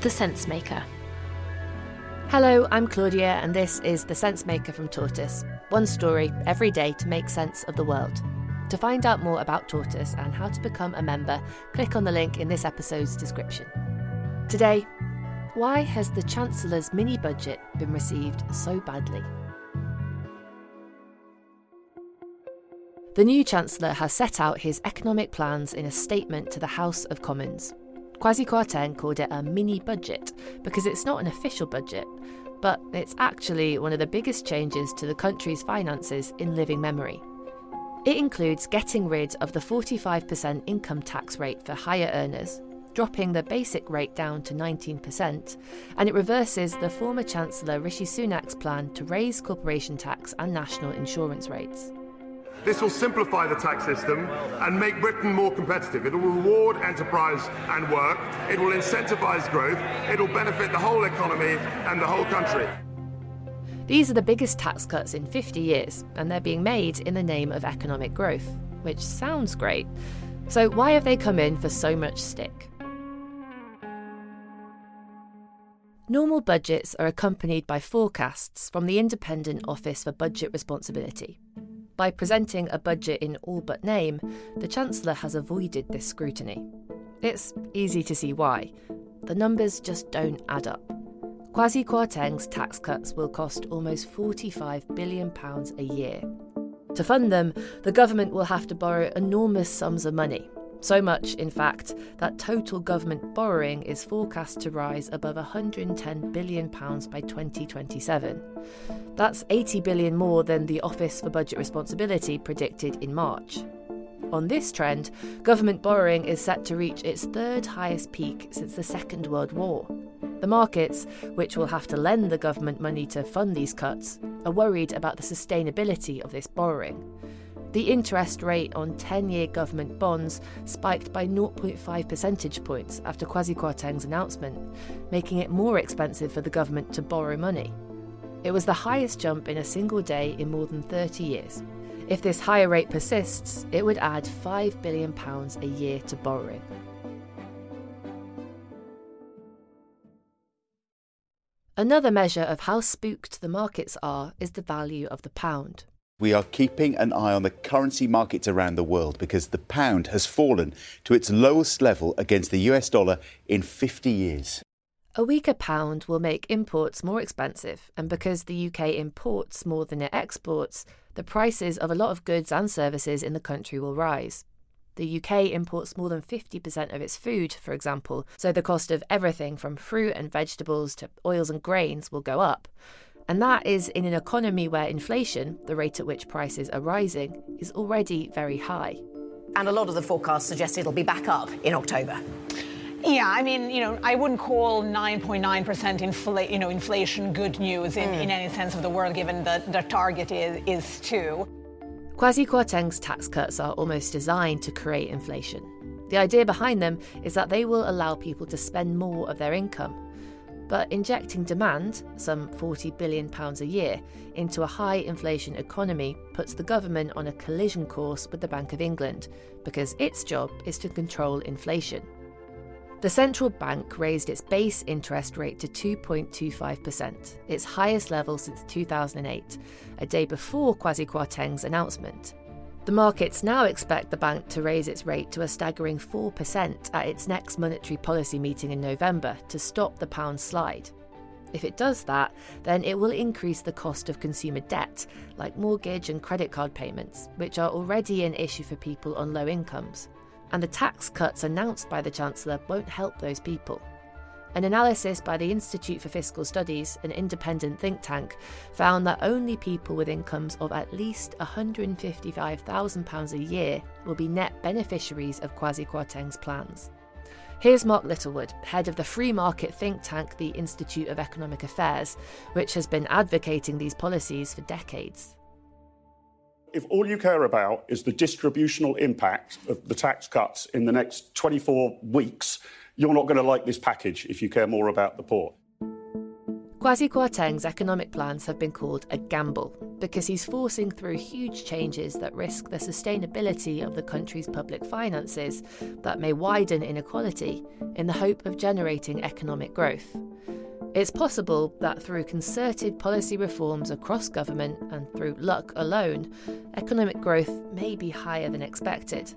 The Sense Maker. Hello, I'm Claudia, and this is The Sense Maker from Tortoise. One story every day to make sense of the world. To find out more about Tortoise and how to become a member, click on the link in this episode's description. Today, why has the Chancellor's mini budget been received so badly? The new Chancellor has set out his economic plans in a statement to the House of Commons. Kwasi Kwarteng called it a mini budget because it's not an official budget, but it's actually one of the biggest changes to the country's finances in living memory. It includes getting rid of the 45% income tax rate for higher earners, dropping the basic rate down to 19%, and it reverses the former Chancellor Rishi Sunak's plan to raise corporation tax and national insurance rates. This will simplify the tax system and make Britain more competitive. It will reward enterprise and work. It will incentivise growth. It will benefit the whole economy and the whole country. These are the biggest tax cuts in 50 years, and they're being made in the name of economic growth, which sounds great. So, why have they come in for so much stick? Normal budgets are accompanied by forecasts from the Independent Office for Budget Responsibility. By presenting a budget in all but name, the Chancellor has avoided this scrutiny. It's easy to see why. The numbers just don't add up. Kwasi Kwarteng's tax cuts will cost almost £45 billion a year. To fund them, the government will have to borrow enormous sums of money, so much, in fact, that total government borrowing is forecast to rise above £110 billion by 2027. That's £80 billion more than the Office for Budget Responsibility predicted in March. On this trend, government borrowing is set to reach its third highest peak since the Second World War. The markets, which will have to lend the government money to fund these cuts, are worried about the sustainability of this borrowing. The interest rate on 10 year government bonds spiked by 0.5 percentage points after Kwasi Kwarteng's announcement, making it more expensive for the government to borrow money. It was the highest jump in a single day in more than 30 years. If this higher rate persists, it would add £5 billion a year to borrowing. Another measure of how spooked the markets are is the value of the pound. We are keeping an eye on the currency markets around the world because the pound has fallen to its lowest level against the US dollar in 50 years. A weaker pound will make imports more expensive, and because the UK imports more than it exports, the prices of a lot of goods and services in the country will rise. The UK imports more than 50% of its food, for example, so the cost of everything from fruit and vegetables to oils and grains will go up. And that is in an economy where inflation, the rate at which prices are rising, is already very high. And a lot of the forecasts suggest it'll be back up in October. Yeah, I mean, you know, I wouldn't call 9.9% infl- you know, inflation good news in, mm. in any sense of the word, given that the target is, is 2. Kwasi Kwarteng's tax cuts are almost designed to create inflation. The idea behind them is that they will allow people to spend more of their income but injecting demand, some £40 billion a year, into a high inflation economy puts the government on a collision course with the Bank of England, because its job is to control inflation. The central bank raised its base interest rate to 2.25%, its highest level since 2008, a day before Kwasi Kwarteng's announcement. The markets now expect the bank to raise its rate to a staggering 4% at its next monetary policy meeting in November to stop the pound slide. If it does that, then it will increase the cost of consumer debt, like mortgage and credit card payments, which are already an issue for people on low incomes. And the tax cuts announced by the Chancellor won't help those people. An analysis by the Institute for Fiscal Studies, an independent think tank, found that only people with incomes of at least £155,000 a year will be net beneficiaries of Kwasi Kwarteng's plans. Here's Mark Littlewood, head of the free market think tank, the Institute of Economic Affairs, which has been advocating these policies for decades. If all you care about is the distributional impact of the tax cuts in the next 24 weeks, you're not going to like this package if you care more about the poor. Kwasi Kwarteng's economic plans have been called a gamble because he's forcing through huge changes that risk the sustainability of the country's public finances that may widen inequality in the hope of generating economic growth. It's possible that through concerted policy reforms across government and through luck alone, economic growth may be higher than expected.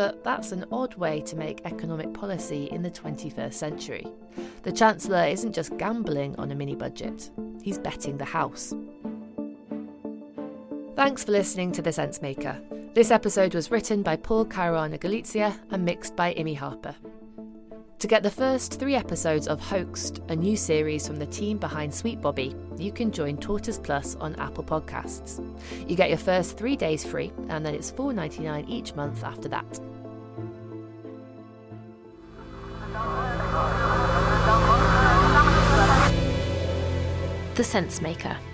But that's an odd way to make economic policy in the 21st century. The Chancellor isn't just gambling on a mini budget, he's betting the house. Thanks for listening to The Sense Maker. This episode was written by Paul Caruana Galizia and mixed by Imi Harper. To get the first three episodes of Hoaxed, a new series from the team behind Sweet Bobby, you can join Tortoise Plus on Apple Podcasts. You get your first three days free, and then it's $4.99 each month after that. The Sense Maker.